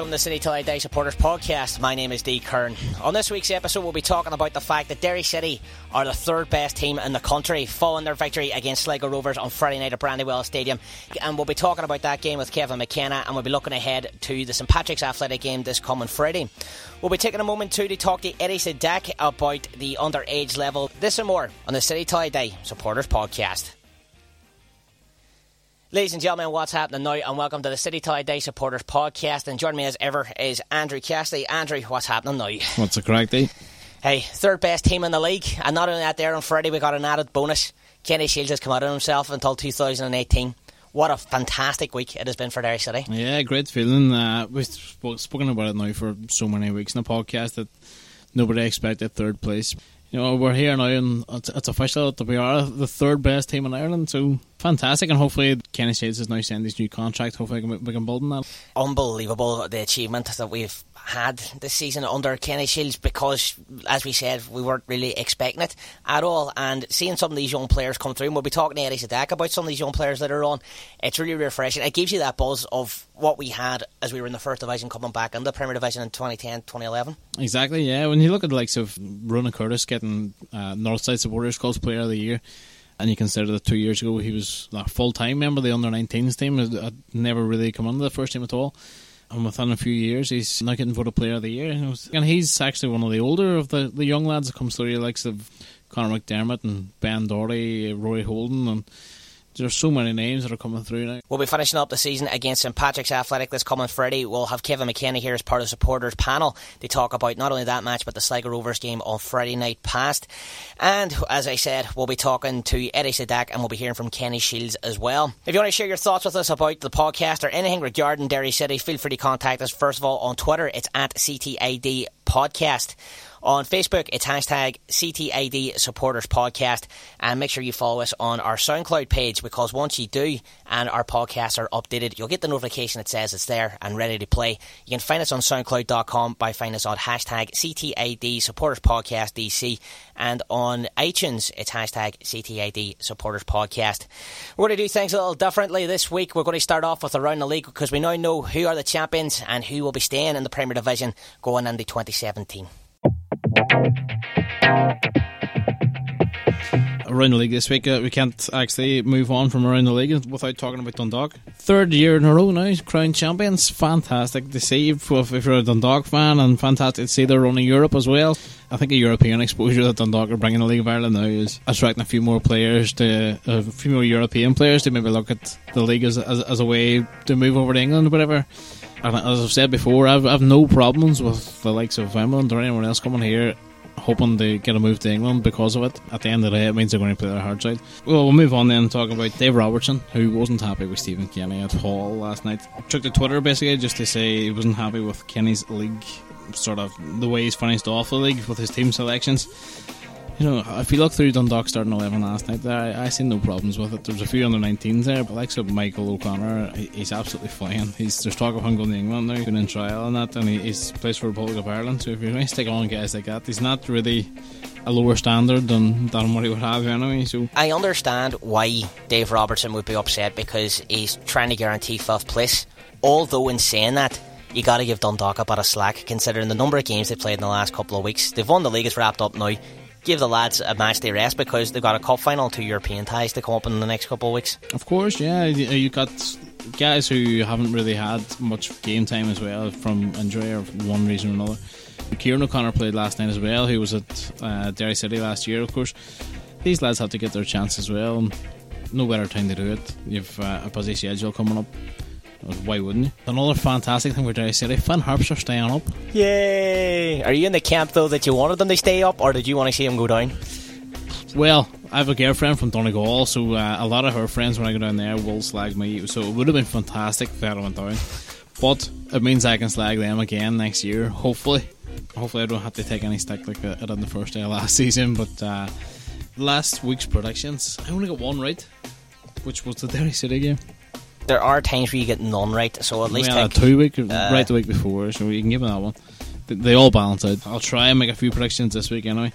Welcome to the City Till I Die Supporters Podcast. My name is Dee Kern. On this week's episode, we'll be talking about the fact that Derry City are the third best team in the country, following their victory against Sligo Rovers on Friday night at Brandywell Stadium. And we'll be talking about that game with Kevin McKenna, and we'll be looking ahead to the St Patrick's Athletic game this coming Friday. We'll be taking a moment too to talk to Eddie Sadak about the underage level. This and more on the City Till I Die Supporters Podcast. Ladies and gentlemen, what's happening now? And welcome to the City I Die Supporters Podcast. And joining me as ever is Andrew Cassidy. Andrew, what's happening now? What's the correct date? Hey, third best team in the league. And not only that, there on Friday we got an added bonus. Kenny Shiels has come out of himself until 2018. What a fantastic week it has been for Derry City. Yeah, great feeling. Uh, we've spoken about it now for so many weeks in the podcast that nobody expected third place you know, we're here now and it's, it's, official that we are the third best team in Ireland. So fantastic. And hopefully Kenny Shiels is now signed his new contract. Hopefully we can, we can build on that. Unbelievable the achievement that we've had this season under Kenny Shiels because, as we said, we weren't really expecting it at all. And seeing some of these young players come through, and we'll be talking to Eddie Sadak about some of these young players that are on, it's really refreshing. It gives you that buzz of what we had as we were in the first division coming back in the Premier Division in 2010 2011. Exactly, yeah. When you look at the likes of Ronan Curtis getting uh, Northside Supporters Club's Player of the Year, and you consider that two years ago he was a full time member of the under 19s team, had uh, never really come under the first team at all. And within a few years, he's now getting voted Player of the Year. And he's actually one of the older of the, the young lads that comes through, the likes of Conor McDermott and Ben Doherty, Rory Holden, and there's so many names that are coming through now. We'll be finishing up the season against St Patrick's Athletic this coming Friday. We'll have Kevin McKenna here as part of the supporters panel to talk about not only that match but the Sligo Rovers game on Friday night past. And as I said, we'll be talking to Eddie Sadak and we'll be hearing from Kenny Shiels as well. If you want to share your thoughts with us about the podcast or anything regarding Derry City, feel free to contact us first of all on Twitter. It's at CTID Podcast. On Facebook, it's hashtag CTID Supporters Podcast. And make sure you follow us on our SoundCloud page because once you do and our podcasts are updated, you'll get the notification that says it's there and ready to play. You can find us on SoundCloud.com by finding us on hashtag CTID Supporters Podcast DC. And on iTunes, it's hashtag CTID Supporters Podcast. We're going to do things a little differently this week. We're going to start off with around the league because we now know who are the champions and who will be staying in the Premier Division going into 2017. Around the league this week, uh, we can't actually move on from around the league without talking about Dundalk. Third year in a row now, crown champions. Fantastic to see if, if you're a Dundalk fan, and fantastic to see they're running Europe as well. I think a European exposure that Dundalk are bringing the League of Ireland now is attracting a few more players to a few more European players to maybe look at the league as, as, as a way to move over to England or whatever. As I've said before, I've, I've no problems with the likes of England or anyone else coming here hoping to get a move to England because of it. At the end of the day, it means they're going to play their hearts out. Well, we'll move on then and talk about Dave Robertson, who wasn't happy with Stephen Kenny at all last night. Took to Twitter basically just to say he wasn't happy with Kenny's league, sort of the way he's finished off the league with his team selections you know, if you look through Dundalk starting 11 last night, there, I, I no problems with it. There's a few under 19s there, but like Michael O'Connor, he, he's absolutely flying. He's There's talk of him going to England now, going in trial and that, and he, he's plays for Republic of Ireland. So if you're going to stick on guys like that, he's not really a lower standard than, than what he would have anyway. So I understand why Dave Robertson would be upset because he's trying to guarantee fifth place. Although in saying that, you got to give Dundalk a bit of slack considering the number of games they've played in the last couple of weeks. They've won the league, it's wrapped up now give the lads a match to rest because they've got a cup final two European ties to come up in the next couple of weeks. Of course, yeah. You've got guys who haven't really had much game time as well from injury or one reason or another. Kieran O'Connor played last night as well. He was at uh, Derry City last year, of course. These lads have to get their chance as well. No better time to do it. You've uh, a busy schedule coming up. Why wouldn't you? Another fantastic thing for Derry City, Finn Harps are staying up. Yay! Are you in the camp though that you wanted them to stay up, or did you want to see them go down? Well, I have a girlfriend from Donegal, so uh, a lot of her friends when I go down there will slag me. So it would have been fantastic if I went down. But it means I can slag them again next year, hopefully. Hopefully, I don't have to take any stick like I did the first day of last season. But uh, last week's predictions, I only got one right, which was the Derry City game there are times where you get none right, so at least yeah, take, two week uh, right the week before, so you can give me that one. They, they, all balance out. I'll try and make a few predictions this week anyway.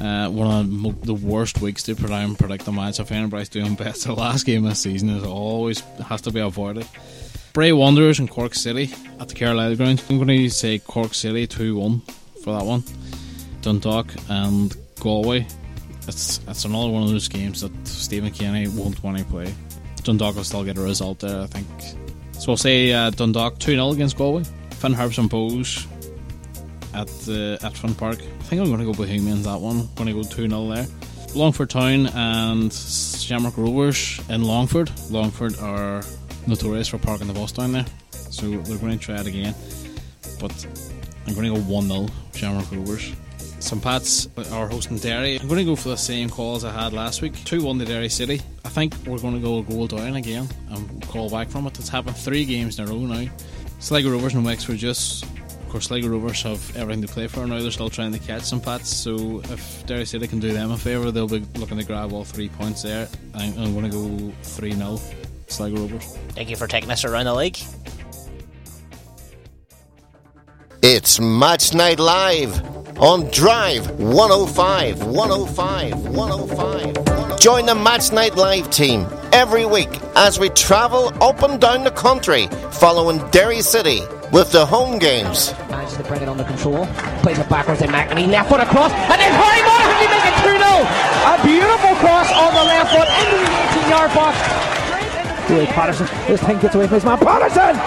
Uh, one of the worst weeks to predict, and predict the match. If anybody's doing best, the last game of the season is always has to be avoided. Bray Wanderers and Cork City at the Carlisle ground. I'm going to say Cork City 2 1 for that one. Dundalk and Galway. It's, it's another one of those games that Stephen Kenny won't want to play. Dundalk will still get a result there, I think. So we'll say uh, Dundalk 2 0 against Galway. Finn Harps and Bows at uh, at Finn Park. I think I'm going to go Bohemians that one. I'm going to go 2 0 there. Longford Town and Shamrock Rovers in Longford. Longford are notorious for parking the bus down there, so they're going to try it again. But I'm going to go 1 0 Shamrock Rovers. St Pat's are hosting Derry. I'm going to go for the same call as I had last week 2 1 to Derry City. I think we're going to go a goal down again and call back from it. It's happened three games in a row now. Sligo Rovers and Wexford just. Of course, Sligo Rovers have everything to play for now. They're still trying to catch St Pat's, so if Derry City can do them a favour, they'll be looking to grab all three points there. I'm, I'm going to go 3 0 Sligo Rovers. Thank you for taking us around the league. It's Match Night Live on Drive 105, 105, 105. Join the Match Night Live team every week as we travel up and down the country following Derry City with the home games. Manages to bring it under control. Plays it backwards in McNamee. Left foot across. And then Harry Monaghan, he makes it 2 0. A beautiful cross on the left foot into the 18 yard box. Louis Patterson. This thing gets away from his man. Patterson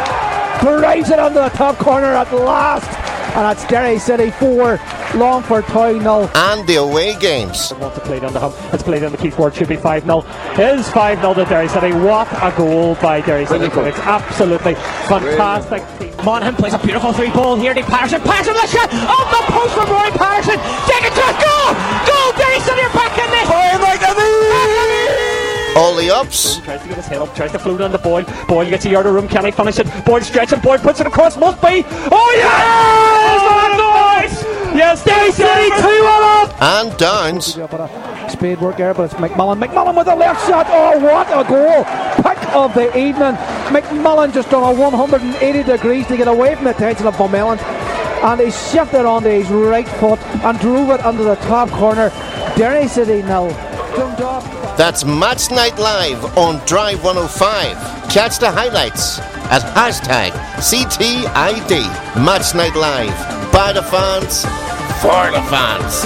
drives it under the top corner at last. And that's Derry City 4, Longford Town 0. And the away games. Want to play down the hum. It's played on the key keyboard. Should be 5 0. Is 5 0 to Derry City. What a goal by Derry City. It's absolutely fantastic. Monaghan plays a beautiful three ball here to Patterson. Patterson with a shot off the post from Rory Patterson. Take it to a goal. Goal. Derry City are back in this. All the ups Tries to get his head up, tries to float on the ball. Boyle gets a yard of room, can he finish it? Boyle stretching, Boyle puts it across, must be. Oh yes! What a noise! Yes, Derry City 2 1 up! and downs. A speed work there, but it's McMullen. McMullen with a left shot. Oh, what a goal! Pick of the evening. McMullen just done a 180 degrees to get away from the attention of Bomelland. And he shifted onto his right foot and drove it under the top corner. Derry City nil. Dundalk. That's Match Night Live on Drive 105. Catch the highlights at hashtag CTID Match Night Live. By the fans, for the fans.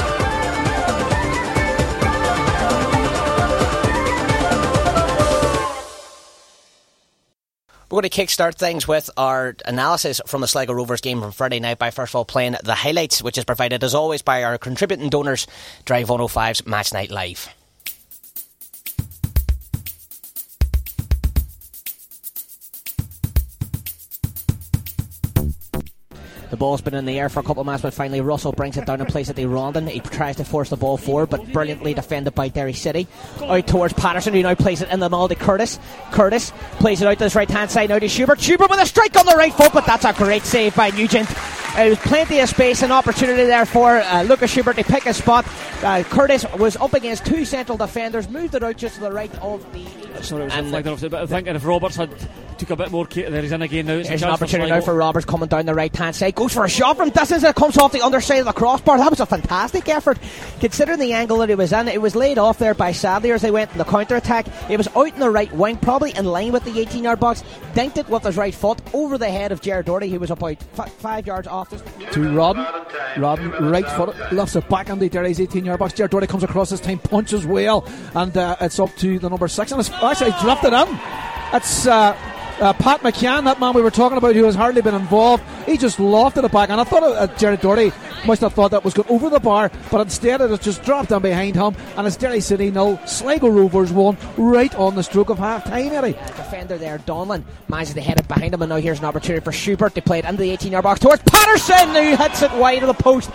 We're going to kickstart things with our analysis from the Sligo Rovers game from Friday night by first of all playing the highlights, which is provided as always by our contributing donors, Drive 105's Match Night Live. The ball's been in the air for a couple of minutes, but finally Russell brings it down and plays it to Rondon. He tries to force the ball forward, but brilliantly defended by Derry City. Out towards Patterson, who now plays it in the middle to Curtis. Curtis plays it out to his right hand side now to Schubert. Schubert with a strike on the right foot, but that's a great save by Nugent. There was plenty of space and opportunity there for uh, Lukas Schubert to pick a spot. Uh, Curtis was up against two central defenders, moved it out just to the right of the. Sorry, it was And deflected off the- but I think if Roberts had took a bit more care, there he's in again now. It's a There's an opportunity Sligo. now for Roberts coming down the right hand side. Goes for a shot from distance and it comes off the underside of the crossbar. That was a fantastic effort. Considering the angle that he was in, it was laid off there by Sadlier as they went in the counter attack. It was out in the right wing, probably in line with the 18 yard box. Dinked it with his right foot over the head of Gerard Doherty, who was about f- five yards off this. to Rodden. Rodden, right foot, lifts it back on the Derry's 18 yard box. Gerard Doherty comes across this time, punches well, and uh, it's up to the number six. And it's actually drifted in. It's uh, uh, Pat McCann, that man we were talking about, who has hardly been involved. He just lofted it back, and I thought uh, Gerard Doherty must have thought that was going over the bar, but instead it has just dropped down behind him, and it's Derry City nil, Sligo Rovers one, right on the stroke of half time, Eddie. Defender there, Donlan, manages to head it behind him, and now here's an opportunity for Schubert to play it into the 18 yard box towards Patterson, who hits it wide of the post.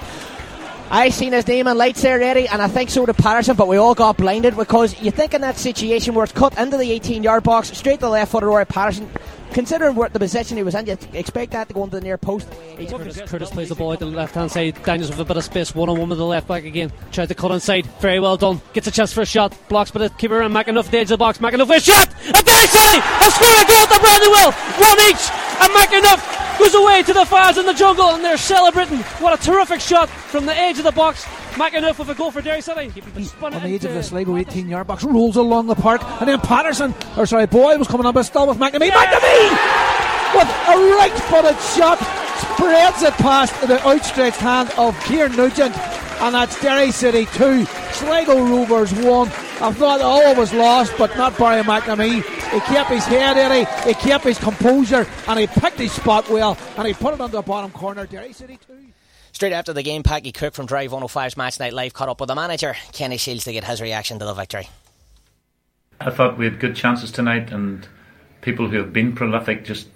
I seen his name in lights there, Eddie, and I think so did Patterson, but we all got blinded because you think in that situation where it's cut into the 18 yard box, straight to the left foot of Rory Patterson, considering what the position he was in, you expect that to go into the near post. Curtis, Curtis plays the ball to the left hand side. Daniels with a bit of space, one on one with the left back again. Tries to cut inside. Very well done. Gets a chance for a shot. Blocks but the keeper and McEneff at the edge of the box. McEneff with a shot! And Derry City have scored a goal to Brandywell! One each! And McEneff goes away to the fans in the jungle and they're celebrating. What a terrific shot from the edge of the box. McEneff with a goal for Derry City. Mm, Spun on the edge of the Sligo 18 yard box, rolls along the park, and then Patterson, or sorry, Boy was coming up, but still with McNamee. McNamee! with a right footed shot, spreads it past the outstretched hand of Kieran Nugent, and that's Derry City 2, Sligo Rovers 1. I thought all was lost, but not Barry McNamee. He kept his head, Eddie, he kept his composure, and he picked his spot well, and he put it on the bottom corner. Derry City 2. Straight after the game, Paddy Cook from Drive 105's Match Night Live caught up with the manager, Kenny Shiels, to get his reaction to the victory. I thought we had good chances tonight, and people who have been prolific just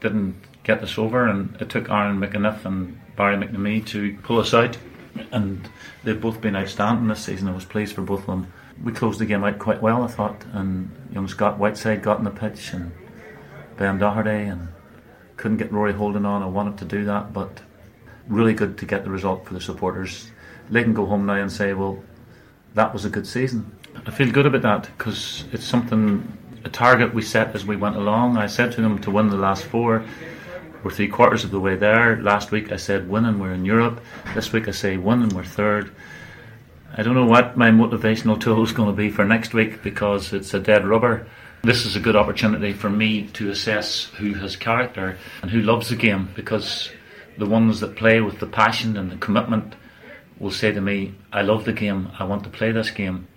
didn't get us over. And it took Aaron McEneff and Barry McNamee to pull us out. And they've both been outstanding this season. I was pleased for both of them. We closed the game out quite well, I thought. And young Scott Whiteside got in the pitch, and Ben Doherty, and couldn't get Rory Holden on. I wanted to do that, but really good to get the result for the supporters. They can go home now and say, well, that was a good season. I feel good about that because it's something, a target we set as we went along. I said to them to win the last four. We're three quarters of the way there. Last week I said win and we're in Europe. This week I say win and we're third. I don't know what my motivational tool is going to be for next week because it's a dead rubber. This is a good opportunity for me to assess who has character and who loves the game because the ones that play with the passion and the commitment will say to me, I love the game, I want to play this game,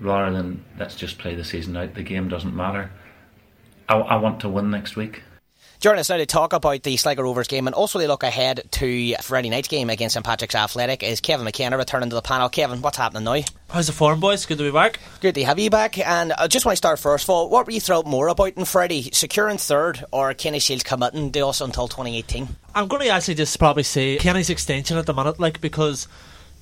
rather than let's just play the season out, the game doesn't matter. I, I want to win next week. Joining us now to talk about the Sligo Rovers game and also they look ahead to Friday night's game against St Patrick's Athletic is Kevin McKenna returning to the panel. Kevin, what's happening now? How's the form, boys? Good to be back. Good to have you back. And I just want to start first of all, what were you thrilled more about in Friday? Securing third or Kenny Shiels committing to us until 2018? I'm going to actually just probably say Kenny's extension at the minute, like, because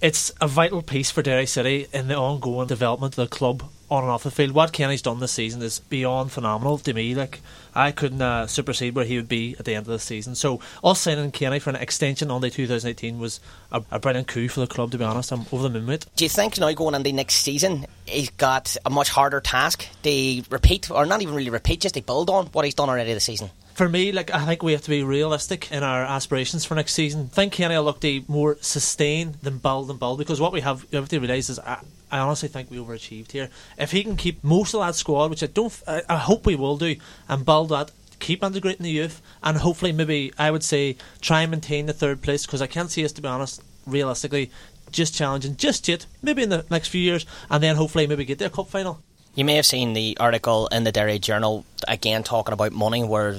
it's a vital piece for Derry City in the ongoing development of the club on and off the field. What Kenny's done this season is beyond phenomenal to me. Like I couldn't uh, supersede where he would be at the end of the season. So us signing Kenny for an extension on the 2018 was a, a, brilliant coup for the club. To be honest, I'm over the moon with. Do you think now going into next season, he's got a much harder task to repeat, or not even really repeat, just to build on what he's done already this season? For me, like I think we have to be realistic in our aspirations for next season. I think Kenny will look to more sustain than build and build because what we have, you have to realise is I, I, honestly think we overachieved here. If he can keep most of that squad, which I don't, I, I hope we will do, and build that. Keep integrating the youth, and hopefully, maybe I would say try and maintain the third place because I can't see us, to be honest, realistically, just challenging just yet. Maybe in the next few years, and then hopefully maybe get a cup final. You may have seen the article in the Derry Journal again talking about money, where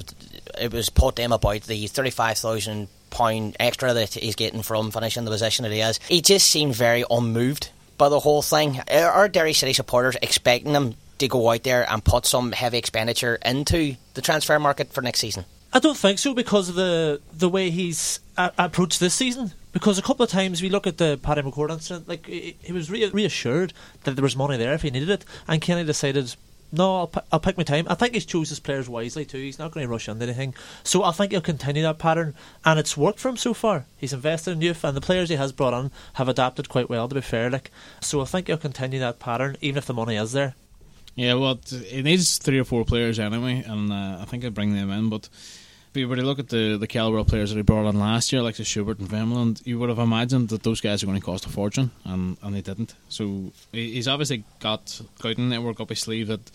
it was put to him about the thirty-five thousand pound extra that he's getting from finishing the position that he has. He just seemed very unmoved by the whole thing. Are Derry City supporters expecting him to go out there and put some heavy expenditure into the transfer market for next season? I don't think so because of the the way he's approached this season. Because a couple of times we look at the Paddy McCourt incident, like he, he was re- reassured that there was money there if he needed it, and Kenny decided no, I'll, p- I'll pick my time. I think he's chose his players wisely too. He's not going to rush into anything. So I think he'll continue that pattern, and it's worked for him so far. He's invested in youth, and the players he has brought on have adapted quite well. To be fair, like so, I think he'll continue that pattern, even if the money is there. Yeah, well, it needs three or four players anyway, and uh, I think I'd bring them in, but if you look at the, the caliber of players that he brought on last year, like the Schubert and Vemmelund, you would have imagined that those guys are going to cost a fortune, and, and they didn't. So he's obviously got scouting network up his sleeve that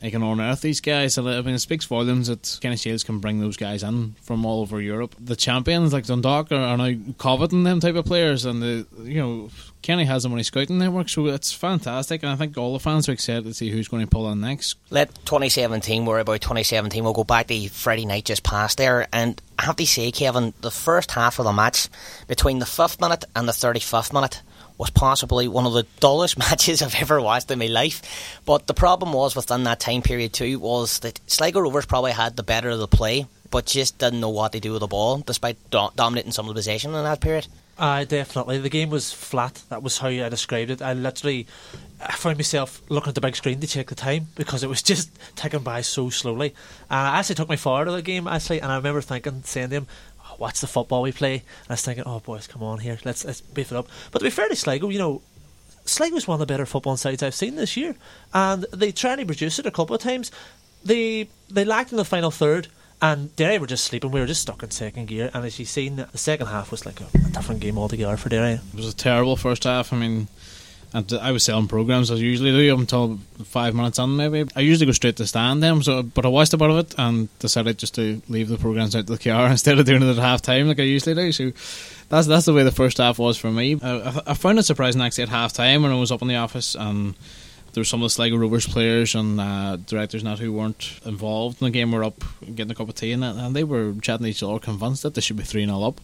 he can unearth these guys. I mean, it speaks volumes that Kenny Shiels can bring those guys in from all over Europe. The champions like Dundalk are, are now coveting them type of players, and the you know Kenny has them on his scouting network, so it's fantastic. And I think all the fans are excited to see who's going to pull on next. Let 2017 worry about 2017. We'll go back to Friday night just past there, and I have to say, Kevin, the first half of the match between the fifth minute and the 35th minute was possibly one of the dullest matches I've ever watched in my life. But the problem was within that time period too was that Sligo Rovers probably had the better of the play, but just didn't know what to do with the ball, despite do- dominating some of the possession in that period. Uh, definitely. The game was flat. That was how I described it. I literally I found myself looking at the big screen to check the time because it was just ticking by so slowly. Uh, I actually took my father to the game, actually, and I remember thinking, saying to him, what's the football we play? And I was thinking, oh boys, come on here, let's let's beef it up. But to be fair to Sligo, you know, Sligo's one of the better football sides I've seen this year, and they tried to produce it a couple of times. They they lacked in the final third. And Derry were just sleeping. We were just stuck in second gear. And as you've seen, the second half was like a, a different game altogether for Derry. It was a terrible first half. I mean, And I was selling programs as I usually do until five minutes in, maybe. I usually go straight to stand them, so but I watched a bit of it and decided just to leave the programs out the car instead of doing it at half time like I usually do. So that's that's the way the first half was for me. I, I found it surprising actually at half time when I was up in the office and there were some of the Sligo Rovers players and uh, directors not who weren't involved in the game were up getting a cup of tea and, and they were chatting to each other, convinced that they should be 3 0 up.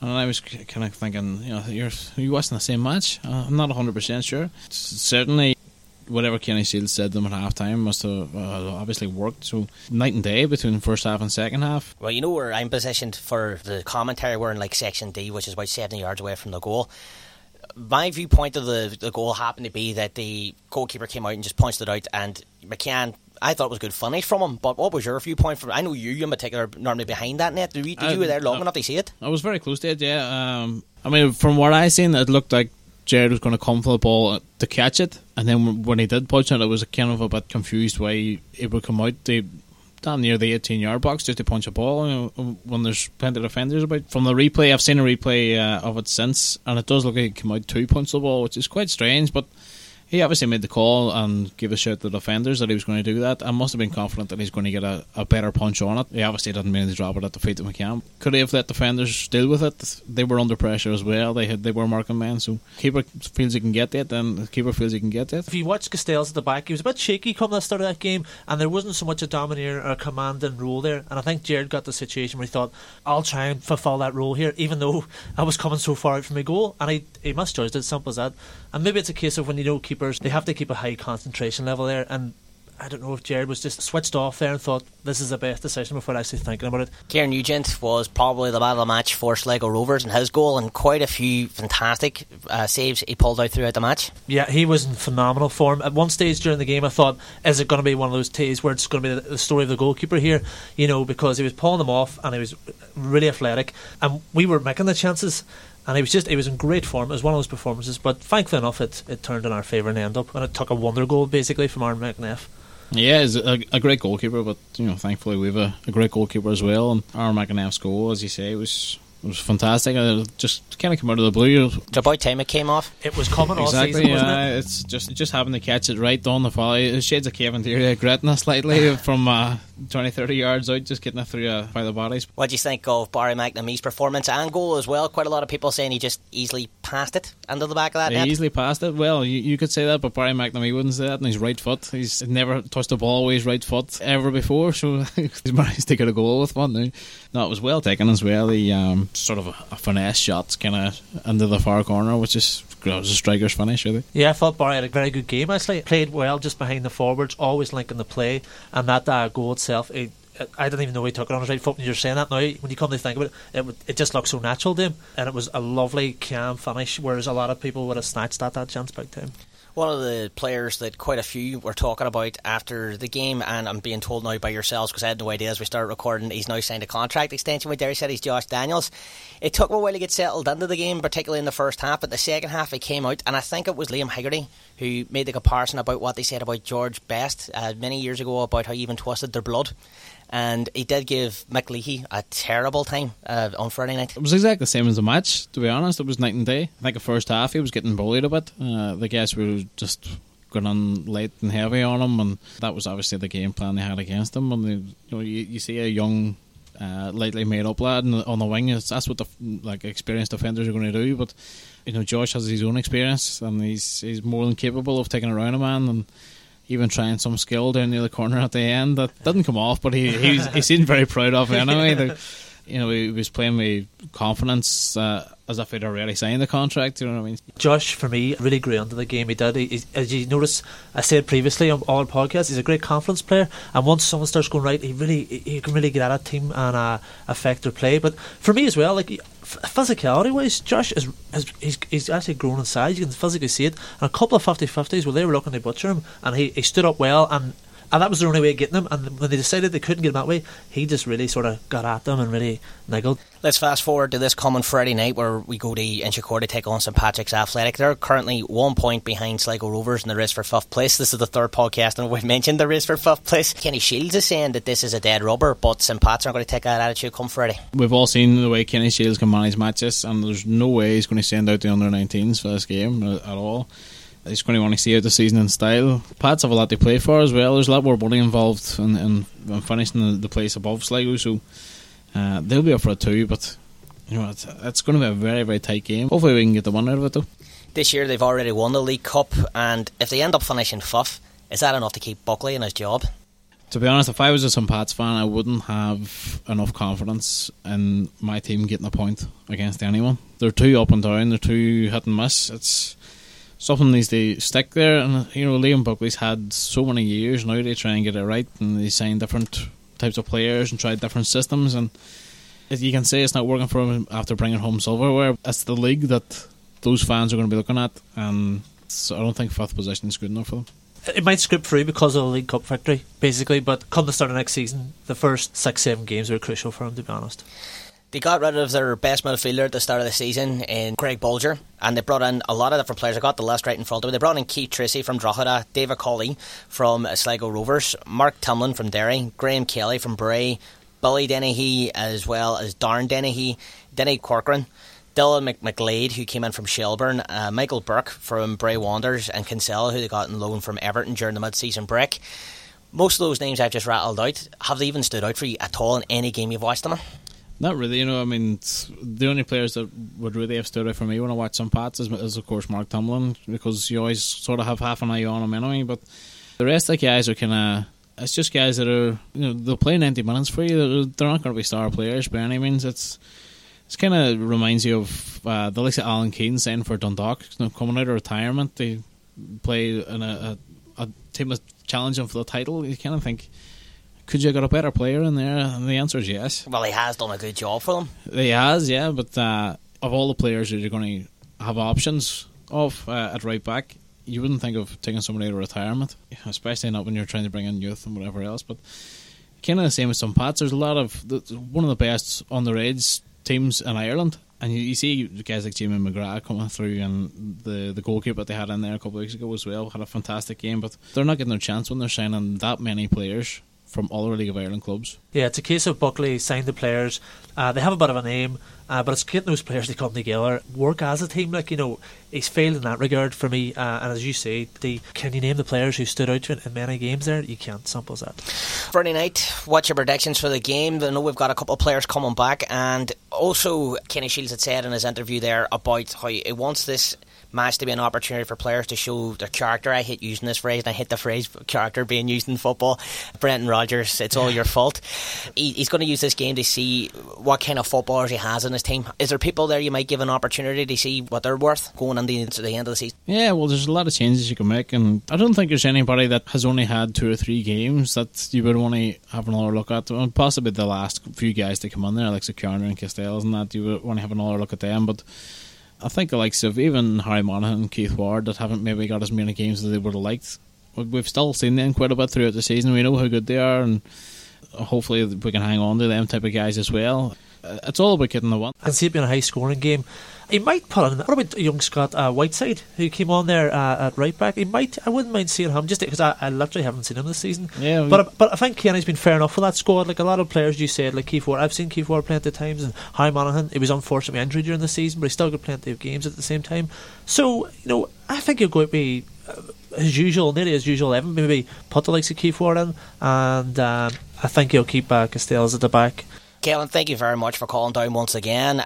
And I was kind of thinking, you know, you're you watching the same match. Uh, I'm not 100 percent sure. Certainly, whatever Kenny Shiels said them at half time must have uh, obviously worked. So night and day between first half and second half. Well, you know where I'm positioned for the commentary. We're in like section D, which is about 70 yards away from the goal my viewpoint of the, the goal happened to be that the goalkeeper came out and just punched it out, and McCann. I thought it was good finish from him, but what was your viewpoint? From I know you in particular are normally behind that net. Did you, did you were there long enough to see it? I was very close to it. Yeah. Um, I mean, from what I seen, it looked like Gerard was going to come for the ball to catch it, and then when he did punch it, it was kind of a bit confused why it would come out. They down near the 18 yard box just to punch a ball you know, when there's plenty of defenders about. From the replay, I've seen a replay uh, of it since, and it does look like it came out two punch the ball, which is quite strange, but he obviously made the call and gave a shout to the defenders that he was going to do that. I must have been confident that he's going to get a, a better punch on it. He obviously didn't mean to drop it at the feet of McCann. Could he have let defenders deal with it? They were under pressure as well. They had they were marking men, so keeper feels he can get it, then the keeper feels he can get it. If you watch Castells at the back, he was a bit shaky coming at the start of that game, and there wasn't so much a domineer or a commanding role there. And I think Gerard got the situation where he thought, "I'll try and fulfil that role here," even though I was coming so far out from my goal, and he he misjudged it. Simple as that. And maybe it's a case of when you know keepers, they have to keep a high concentration level there. And I don't know if Gerard was just switched off there and thought this is the best decision before actually thinking about it. Kieran Nugent was probably the man of the match for Sligo Rovers and his goal and quite a few fantastic uh, saves he pulled out throughout the match. Yeah, he was in phenomenal form. At one stage during the game, I thought, is it going to be one of those days where it's going to be the, the story of the goalkeeper here? You know, because he was pulling them off and he was really athletic, and we were making the chances and he was just he was in great form. It was one of those performances, but thankfully enough, it, it turned in our favour and ended up, and it took a wonder goal basically from Aaron McEneff. Yeah, he's a, a, great goalkeeper, but you know, thankfully we have a, a great goalkeeper as well. And Aaron McEneff's goal, as you say, was it was fantastic. It just kind of came out of the blue. It's about time it came off. It was coming exactly, all season, yeah, it? It's just just having to catch it right down the volley. Shades of Kevin Deery regretting it slightly from uh, 20, 30 yards out, just getting it through uh, by the bodies. What do you think of Barry McNamee's performance and goal as well? Quite a lot of people saying he just easily passed it into the back of that he net. easily passed it. Well, you, you could say that, but Barry McNamee wouldn't say that. And his right foot, he's never touched a ball with his right foot ever before. So he's managed to get a goal with one now. No, it was well taken as well. He um, sort of a, a finesse shot, kind of into the far corner, which is was a striker's finish, really. Yeah, I thought Barry had a very good game. Actually, played well just behind the forwards, always linking the play, and that uh, goal itself. It, I didn't even know he took it on his right foot. When you're saying that now, when you come to think of it, it, it just looked so natural to him, and it was a lovely, calm finish. Whereas a lot of people would have snatched at that chance big time one of the players that quite a few were talking about after the game, and I'm being told now by yourselves because I had no idea as we started recording, he's now signed a contract extension with Derry City's Josh Daniels. It took him a while to get settled into the game, particularly in the first half, but the second half he came out, and I think it was Liam Haggerty who made the comparison about what they said about George Best uh, many years ago about how he even twisted their blood and he did give Leahy a terrible time uh, on Friday night. It was exactly the same as the match, to be honest. It was night and day. I think the first half he was getting bullied a bit. Uh, the guys were just going on late and heavy on him, and that was obviously the game plan they had against him. And they, you know, you, you see a young. Uh, lightly made up lad on the wing. That's what the like experienced defenders are going to do. But you know, Josh has his own experience, and he's he's more than capable of taking around a man. And even trying some skill down near the corner at the end that didn't come off, but he he, he seemed very proud of it anyway. The, you know, he was playing with confidence uh, as if he'd already signed the contract. You know what I mean? Josh, for me, really great under the game. He did. He, as you notice, I said previously on all podcasts, he's a great confidence player. And once someone starts going right, he really he can really get at a team and uh, affect their play. But for me as well, like physicality wise, Josh is, is he's, he's actually grown in size. You can physically see it. And a couple of 50 50s where they were looking to butcher him, and he, he stood up well and and that was the only way of getting them. And when they decided they couldn't get him that way, he just really sort of got at them and really niggled. Let's fast forward to this coming Friday night where we go to Inchicore to take on St Patrick's Athletic. They're currently one point behind Sligo Rovers in the race for fifth place. This is the third podcast and we've mentioned the race for fifth place. Kenny Shiels is saying that this is a dead rubber, but St Pat's aren't going to take that attitude come Friday. We've all seen the way Kenny Shiels can manage matches, and there's no way he's going to send out the under 19s for this game uh, at all he's going to want to see out the season in style. Pats have a lot to play for as well. There's a lot more money involved in, in, in finishing the, the, place above Sligo, so uh, they'll be up for it too. But you know, it's, it's going to be a very very tight game. Hopefully, we can get the one out of it though. This year they've already won the League Cup, and if they end up finishing fifth, is that enough to keep Buckley in his job? To be honest, if I was a St Pats fan, I wouldn't have enough confidence in my team getting a point against anyone. They're too up and down. They're too hit and miss. It's something needs to stick there. And you know, Liam Buckley's had so many years now to try and get it right, and he's signed different types of players and tried different systems. And you can say it's not working for him after bringing home silverware. It's the league that those fans are going to be looking at, and so I don't think fifth position is good enough for them it might script through because of the League Cup victory, basically. But come the start of next season, the first six, seven games are crucial for him, to be honest. They got rid of their best midfielder at the start of the season in Craig Bolger, and they brought in a lot of different players. I got the list right in front of me. They brought in Keith Treacy from Drogheda, David Cawley from Sligo Rovers, Mark Timlin from Derry, Graham Kelly from Bray, Billy Dennehy, as well as Darren Dennehy, Dinny Corcoran. Dylan McLeod, who came in from Shelbourne, uh, Michael Burke from Bray Wanderers, and Kinsella, who they got in loan from Everton during the mid-season break. Most of those names I've just rattled out, have they even stood out for you at all in any game you've watched them in? Not really, you know. I mean, the only players that would really have stood out for me when I watch some Pats is, is, of course, Mark Timlin, because you always sort of have half an eye on him anyway. But the rest of the guys are kind of. It's just guys that are, you know, they'll play 90 minutes for you. They're not going to be star players by any means. It's it kind of reminds you of uh, the likes of Alan Keane saying for Dundalk, you know, coming out of retirement, they play in a, a, a team that's challenging for the title. You kind of think, could you have got a better player in there? And the answer is yes. Well, he has done a good job for them. He has, yeah. But uh, of all the players that you're going to have options of uh, at right back, you wouldn't think of taking somebody out of retirement, especially not when you're trying to bring in youth and whatever else. But kind of the same with some Pats. There's a lot of one of the best on the Reds teams in Ireland. And you, you see guys like Jimmy McGrath coming through, and the the goalkeeper that they had in there a couple of weeks ago as well had a fantastic game. But they're not getting their chance when they're signing that many players from all the League of Ireland clubs. Yeah, it's a case of Buckley signed the players. Uh, they have a bit of a name, uh, but it's getting those players to come together, work as a team. Like you know, he's failed in that regard for me. Uh, and as you say, the can you name the players who stood out in, in many games there? You can't. Simple as that. Friday night, what's your predictions for the game? I know we've got a couple of players coming back, and also Kenny Shiels had said in his interview there about how he wants this match to be an opportunity for players to show their character. I hate using this phrase, and I hate the phrase character being used in football. Brendan Rodgers, it's all your fault. He, he's going to use this game to see what kind of footballers he has in his team. Is there people there you might give an opportunity to see what they're worth going into the end of the season? Yeah, well, there's a lot of changes you can make, and I don't think there's anybody that has only had two or three games that you would want to have another look at. And possibly the last few guys to come on there, like Securner and Castells, and that you would want to have another look at them, but. I think the likes of even Harry Monaghan and Keith Ward that haven't maybe got as many games as they would have liked. We've still seen them quite a bit throughout the season. We know how good they are, and hopefully we can hang on to them type of guys as well. Uh, it's all about getting the one. And see it being a high scoring game. He might put on. What about young Scott uh, Whiteside, who came on there uh, at right back? He might. I wouldn't mind seeing him just because I, I literally haven't seen him this season. Yeah, but but I think Kenny's been fair enough for that squad. Like a lot of players, you said, like Keith Ward. I've seen Keith Ward plenty of times, and Harry Monaghan. He was unfortunately injured during the season, but he still got plenty of games at the same time. So you know, I think he'll go to be. Uh, his usual, nearly as usual eleven, maybe put the likes of Keith Ward in, and um, I think he'll keep uh, Castells at the back. Kellen, thank you very much for calling down once again.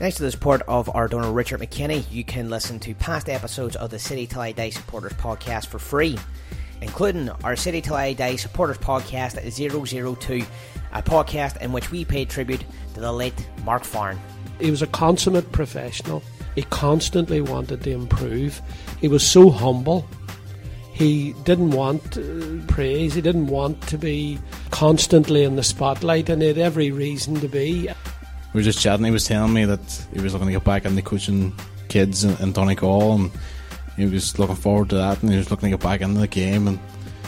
Thanks to the support of our donor Richard McKinney, you can listen to past episodes of the City Till I Die Supporters podcast for free, including our City Till I Die Supporters podcast 002, a podcast in which we pay tribute to the late Mark Farren. He was a consummate professional. He constantly wanted to improve. He was so humble. He didn't want uh, praise. He didn't want to be constantly in the spotlight, and he had every reason to be we were just chatting. He was telling me that he was looking to get back into coaching kids in, in Donegal, and he was looking forward to that. And he was looking to get back into the game, and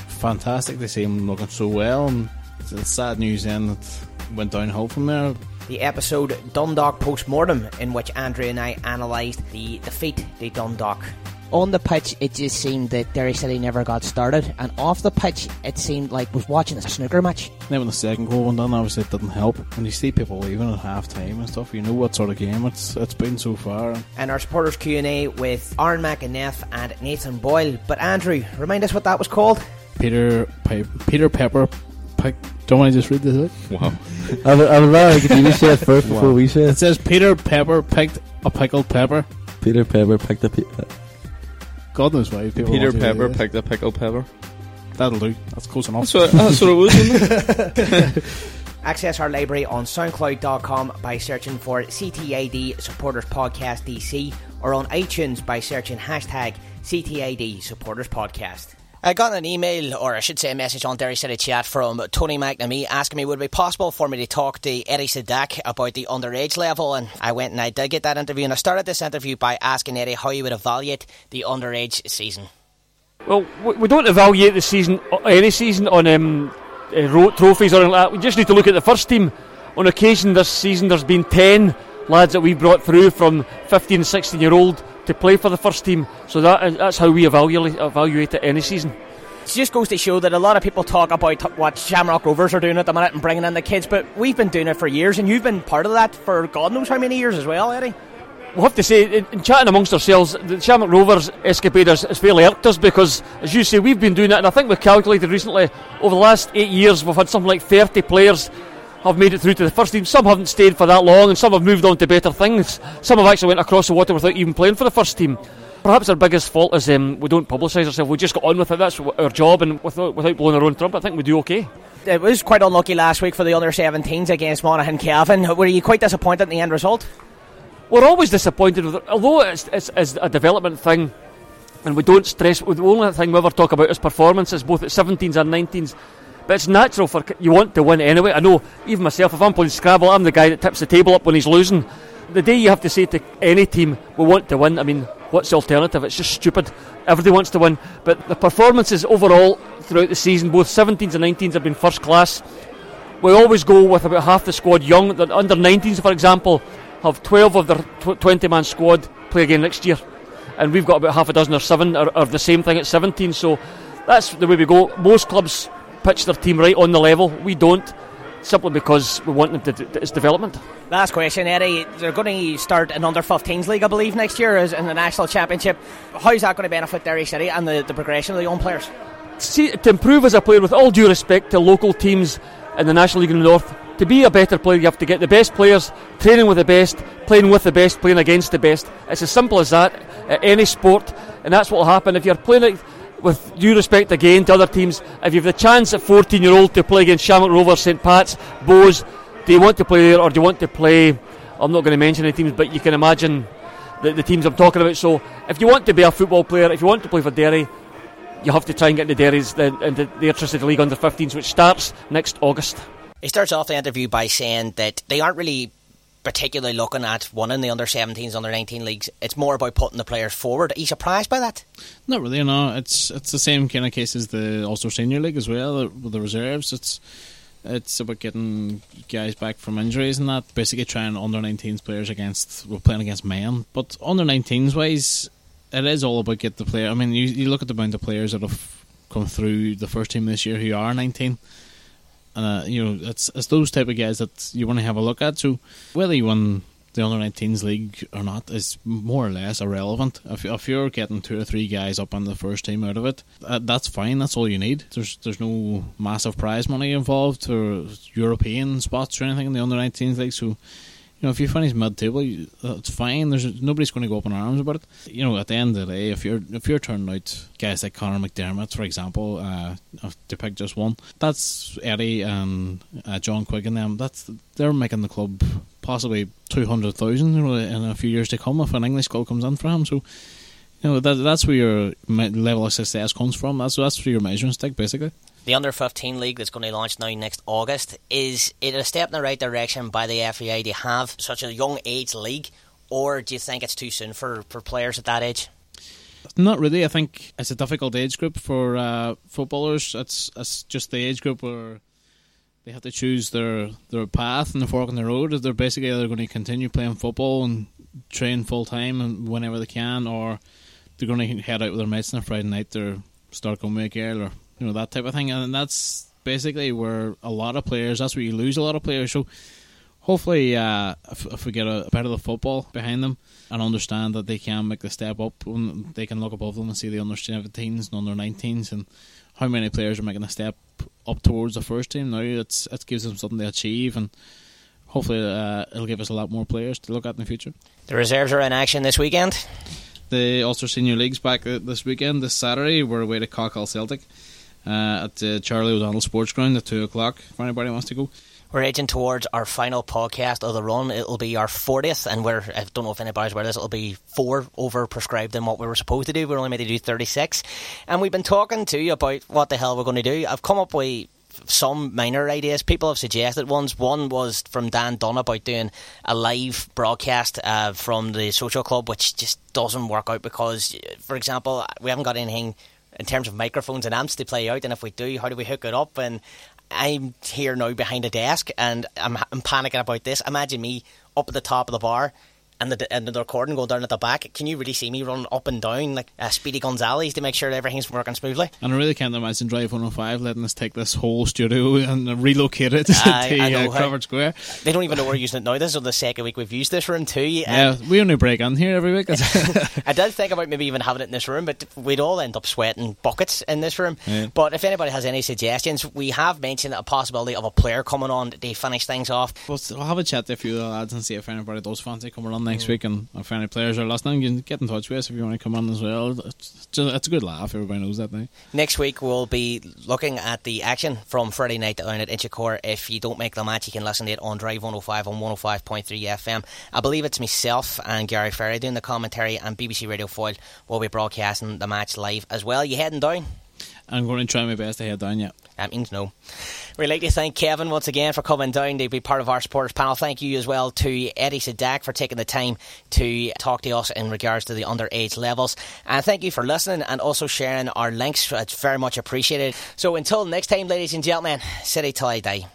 fantastic to see him looking so well. And it's sad news then that went downhill from there. The episode Dundalk Postmortem, in which Andrea and I analysed the defeat to Dundalk on the pitch, it just seemed that Derry City never got started, and off the pitch, it seemed like was watching a snooker match. Then when the second goal went in, obviously it didn't help. When you see people leaving at half time and stuff, you know what sort of game it's it's been so far. And our supporters Q and A with Aaron McEneff and Nathan Boyle. But Andrew, remind us what that was called. Peter Pe- Peter Pepper. Pe- don't want to just read this out? Wow. I would, I would rather like you say it first before Wow. we say It it. says Peter Pepper picked a pickled pepper. Peter Pepper picked a pe- uh, God knows why people Peter want to Pepper this. picked a pickled pepper. That'll do. That's close enough. That's what, that's what it was, wasn't it? Access our library on soundcloud.com by searching for CTAD Supporters Podcast DC or on iTunes by searching hashtag CTAD Supporters Podcast. I got an email, or I should say a message on Derry City Chat from Tony McNamee asking me would it be possible for me to talk to Eddie Sadak about the underage level. And I went and I did get that interview. And I started this interview by asking Eddie how he would evaluate the underage season. Well, we don't evaluate the season, uh, any season, on um, uh, trophies or anything like that. We just need to look at the first team. On occasion this season, there's been 10 lads that we brought through from 15 and 16 year old to play for the first team. So that is, that's how we evaluate, evaluate it any season. It just goes to show that a lot of people talk about what Shamrock Rovers are doing at the minute and bringing in the kids, but we've been doing it for years, and you've been part of that for God knows how many years as well, Eddie. We'll have to say, in, in chatting amongst ourselves, the Shamrock Rovers escapade has, has fairly irked us because, as you say, we've been doing it, and I think we've calculated recently, over the last eight years, we've had something like 30 players have made it through to the first team. Some haven't stayed for that long, and some have moved on to better things. Some have actually went across the water without even playing for the first team. Perhaps our biggest fault is um, we don't publicise ourselves. We just got on with it. That's our job, and without, without blowing our own trumpet, I think we do okay. It was quite unlucky last week for the under 17s against Monaghan Cavan. Were you quite disappointed in the end result? We're always disappointed with it, although it's, it's, it's a development thing, and we don't stress. The only thing we ever talk about is performances, both at 17s and 19s. But it's natural for you want to win anyway. I know, even myself, if I'm playing Scrabble, I'm the guy that tips the table up when he's losing. The day you have to say to any team, we want to win, I mean, what's the alternative? It's just stupid. Everybody wants to win. But the performances overall throughout the season, both 17s and 19s, have been first class. We always go with about half the squad young. The under 19s, for example, have 12 of their 20 man squad play again next year. And we've got about half a dozen or seven are, are the same thing at 17. So that's the way we go. Most clubs pitch their team right on the level. We don't, simply because we want them to, to its development. Last question, Eddie. They're going to start an under 15s league, I believe, next year in the national championship. How's that going to benefit Derry City and the, the progression of the young players? See, to improve as a player, with all due respect to local teams in the National League in the North, to be a better player, you have to get the best players, training with the best, playing with the best, playing against the best. It's as simple as that at any sport, and that's what will happen if you're playing it. With due respect again to other teams, if you have the chance at 14 year old to play against Shamrock Rovers, St Pat's, Bowes, do you want to play there or do you want to play? I'm not going to mention any teams, but you can imagine the, the teams I'm talking about. So, if you want to be a football player, if you want to play for Derry, you have to try and get into Derry's the, into the League under 15s, which starts next August. He starts off the interview by saying that they aren't really particularly looking at one in the under 17s, under 19 leagues. It's more about putting the players forward. Are you surprised by that? Not really, no. It's it's the same kind of case as the Ulster Senior League as well with the reserves. It's it's about getting guys back from injuries and that. Basically, trying under 19s players against we're playing against men, but under 19s wise, it is all about get the player. I mean, you you look at the amount of players that have come through the first team this year who are 19. And uh, you know, it's it's those type of guys that you want to have a look at. So whether you win the under 19s league or not is more or less irrelevant. If, if you're getting two or three guys up on the first team out of it, uh, that's fine. That's all you need. There's there's no massive prize money involved or European spots or anything in the under 19s league. So. Know, if you finish mid-table, you- that's fine. There's nobody's going to go up in arms about it. You know, at the end of the day, if you're if you're turning out guys like Conor McDermott, for example, uh, to pick just one, that's Eddie and uh, John Quigg and them. That's they're making the club possibly two hundred thousand in a few years to come if an English club comes in for him. So, know, that that's where your level of success comes from. That's that's where your measuring stick, basically. The under 15 league that's going to launch now next August is it a step in the right direction by the FAI to have such a young age league, or do you think it's too soon for, for players at that age? Not really. I think it's a difficult age group for uh, footballers. It's it's just the age group where they have to choose their their path and the fork in the road. They're basically either going to continue playing football and train full time and whenever they can, or they're going to head out with their mates on a Friday night or start going with a girl or you know that type of thing, and that's basically where a lot of players. That's where you lose a lot of players. So hopefully, uh, if, if, we get a, a bit of the football behind them and understand that they can make the step up, when they can look above them and see the under 17s and under 19s and how many players are making a step up towards the first team now. It's it gives them something to achieve and. Hopefully, uh, it'll give us a lot more players to look at in the future. The reserves are in action this weekend. The Ulster Senior League's back uh, this weekend. This Saturday, we're away to Cockhill Celtic uh, at the Charlie O'Donnell Sports Ground at 2 o'clock if anybody wants to go. We're edging towards our final podcast of the run. It'll be our 40th, and we're, I don't know if anybody's aware of this, it'll be four over prescribed than what we were supposed to do. We're only meant to do 36. And we've been talking to you about what the hell we're going to do. I've come up with some minor ideas. People have suggested ones. One was from Dan Dunn about doing a live broadcast uh, from the social club, which just doesn't work out because, for example, we haven't got anything in terms of microphones and amps to play out. And if we do, how do we hook it up? And I'm here now behind a desk and I'm, I'm panicking about this. Imagine me up at the top of the bar and the and the recording going down at the back, can you really see me run up and down like uh, Speedy Gonzales to make sure everything's working smoothly? And I really can't imagine Drive 105 letting us take this whole studio and relocate it I, to I uh, Crawford Square. They don't even know we're using it now. This is the second week we've used this room too. Yeah, we only break in here every week. I did think about maybe even having it in this room, but we'd all end up sweating buckets in this room. Yeah. But if anybody has any suggestions, we have mentioned a possibility of a player coming on to finish things off. We'll, we'll have a chat to a few of the lads and see if anybody does fancy coming on next week and if any players are listening, you can get in touch with us if you want to come on as well. It's, just, it's a good laugh. Everybody knows that now. Next week we'll be looking at the action from Friday night down at Inchicore. If you don't make the match, you can listen to it on Drive 105 on 105.3 FM. I believe it's myself and Gary Ferry doing the commentary, and BBC Radio Foyle will be broadcasting the match live as well. You heading down? I'm going to try my best to head down, yeah. That means no. We'd like to thank Kevin once again for coming down to be part of our supporters panel. Thank you as well to Eddie Sadak for taking the time to talk to us in regards to the underage levels. And thank you for listening and also sharing our links. It's very much appreciated. So until next time, ladies and gentlemen, city till I die.